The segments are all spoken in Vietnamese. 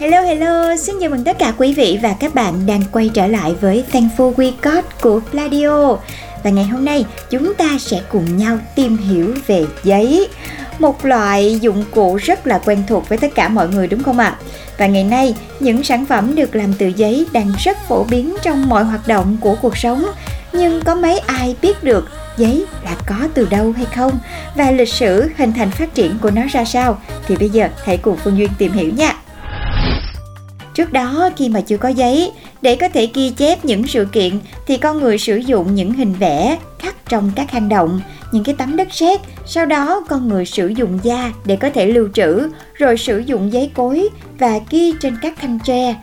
Hello hello, xin chào mừng tất cả quý vị và các bạn đang quay trở lại với Thankful We Got của Pladio. Và ngày hôm nay chúng ta sẽ cùng nhau tìm hiểu về giấy. Một loại dụng cụ rất là quen thuộc với tất cả mọi người đúng không ạ? Và ngày nay, những sản phẩm được làm từ giấy đang rất phổ biến trong mọi hoạt động của cuộc sống. Nhưng có mấy ai biết được giấy là có từ đâu hay không? Và lịch sử hình thành phát triển của nó ra sao? Thì bây giờ hãy cùng Phương Duyên tìm hiểu nha. Trước đó khi mà chưa có giấy, để có thể ghi chép những sự kiện thì con người sử dụng những hình vẽ khắc trong các hang động, những cái tấm đất sét. Sau đó con người sử dụng da để có thể lưu trữ, rồi sử dụng giấy cối và ghi trên các thanh tre.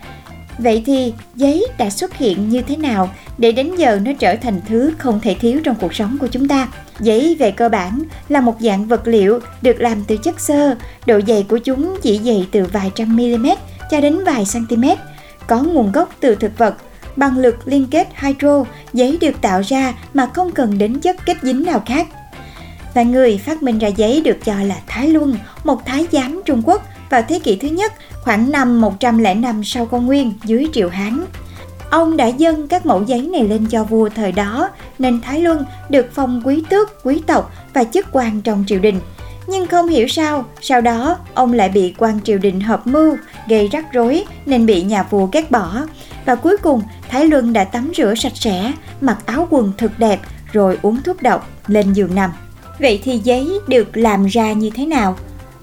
Vậy thì giấy đã xuất hiện như thế nào để đến giờ nó trở thành thứ không thể thiếu trong cuộc sống của chúng ta? Giấy về cơ bản là một dạng vật liệu được làm từ chất xơ, độ dày của chúng chỉ dày từ vài trăm mm cho đến vài cm, có nguồn gốc từ thực vật. Bằng lực liên kết hydro, giấy được tạo ra mà không cần đến chất kết dính nào khác. Và người phát minh ra giấy được cho là Thái Luân, một thái giám Trung Quốc vào thế kỷ thứ nhất, khoảng năm 105 sau công nguyên dưới triều Hán. Ông đã dâng các mẫu giấy này lên cho vua thời đó, nên Thái Luân được phong quý tước, quý tộc và chức quan trong triều đình – nhưng không hiểu sao, sau đó ông lại bị quan triều đình hợp mưu, gây rắc rối nên bị nhà vua ghét bỏ. Và cuối cùng, Thái Luân đã tắm rửa sạch sẽ, mặc áo quần thật đẹp rồi uống thuốc độc lên giường nằm. Vậy thì giấy được làm ra như thế nào?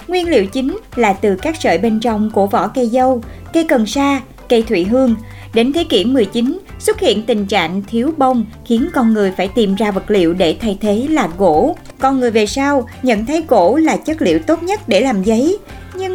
Nguyên liệu chính là từ các sợi bên trong của vỏ cây dâu, cây cần sa, cây thủy hương. Đến thế kỷ 19, xuất hiện tình trạng thiếu bông khiến con người phải tìm ra vật liệu để thay thế là gỗ. Con người về sau nhận thấy gỗ là chất liệu tốt nhất để làm giấy.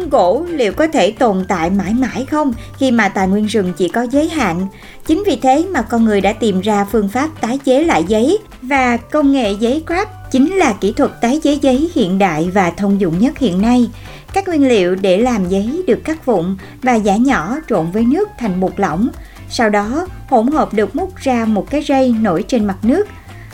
Nhưng gỗ liệu có thể tồn tại mãi mãi không khi mà tài nguyên rừng chỉ có giới hạn? Chính vì thế mà con người đã tìm ra phương pháp tái chế lại giấy và công nghệ giấy craft chính là kỹ thuật tái chế giấy hiện đại và thông dụng nhất hiện nay. Các nguyên liệu để làm giấy được cắt vụn và giả nhỏ trộn với nước thành bột lỏng. Sau đó, hỗn hợp được múc ra một cái rây nổi trên mặt nước.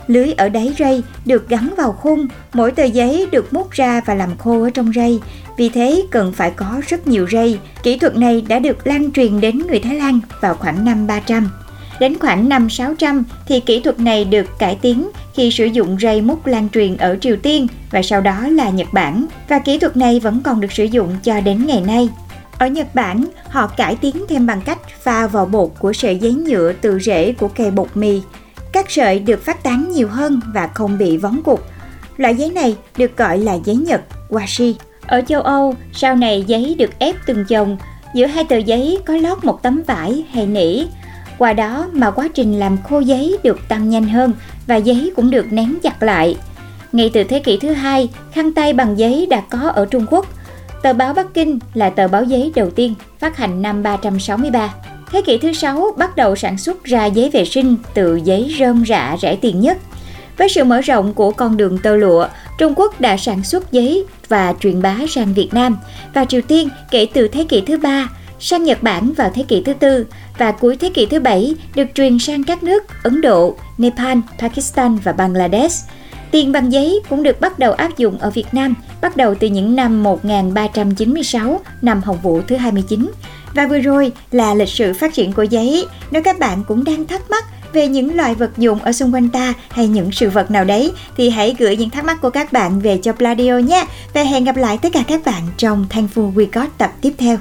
Lưới ở đáy rây được gắn vào khung, mỗi tờ giấy được múc ra và làm khô ở trong rây. Vì thế cần phải có rất nhiều rây. Kỹ thuật này đã được lan truyền đến người Thái Lan vào khoảng năm 300. Đến khoảng năm 600 thì kỹ thuật này được cải tiến khi sử dụng rây mút lan truyền ở Triều Tiên và sau đó là Nhật Bản. Và kỹ thuật này vẫn còn được sử dụng cho đến ngày nay. Ở Nhật Bản, họ cải tiến thêm bằng cách pha vào bột của sợi giấy nhựa từ rễ của cây bột mì. Các sợi được phát tán nhiều hơn và không bị vón cục. Loại giấy này được gọi là giấy Nhật, washi. Ở châu Âu, sau này giấy được ép từng chồng, giữa hai tờ giấy có lót một tấm vải hay nỉ. Qua đó mà quá trình làm khô giấy được tăng nhanh hơn và giấy cũng được nén chặt lại. Ngay từ thế kỷ thứ hai, khăn tay bằng giấy đã có ở Trung Quốc Tờ báo Bắc Kinh là tờ báo giấy đầu tiên phát hành năm 363. Thế kỷ thứ 6 bắt đầu sản xuất ra giấy vệ sinh từ giấy rơm rạ rẻ tiền nhất. Với sự mở rộng của con đường tơ lụa, Trung Quốc đã sản xuất giấy và truyền bá sang Việt Nam và Triều Tiên kể từ thế kỷ thứ ba, sang Nhật Bản vào thế kỷ thứ tư và cuối thế kỷ thứ bảy được truyền sang các nước Ấn Độ, Nepal, Pakistan và Bangladesh. Tiền bằng giấy cũng được bắt đầu áp dụng ở Việt Nam bắt đầu từ những năm 1396, năm Hồng Vũ thứ 29. Và vừa rồi là lịch sử phát triển của giấy. Nếu các bạn cũng đang thắc mắc về những loại vật dụng ở xung quanh ta hay những sự vật nào đấy, thì hãy gửi những thắc mắc của các bạn về cho Pladio nhé. Và hẹn gặp lại tất cả các bạn trong Thankful We Got tập tiếp theo.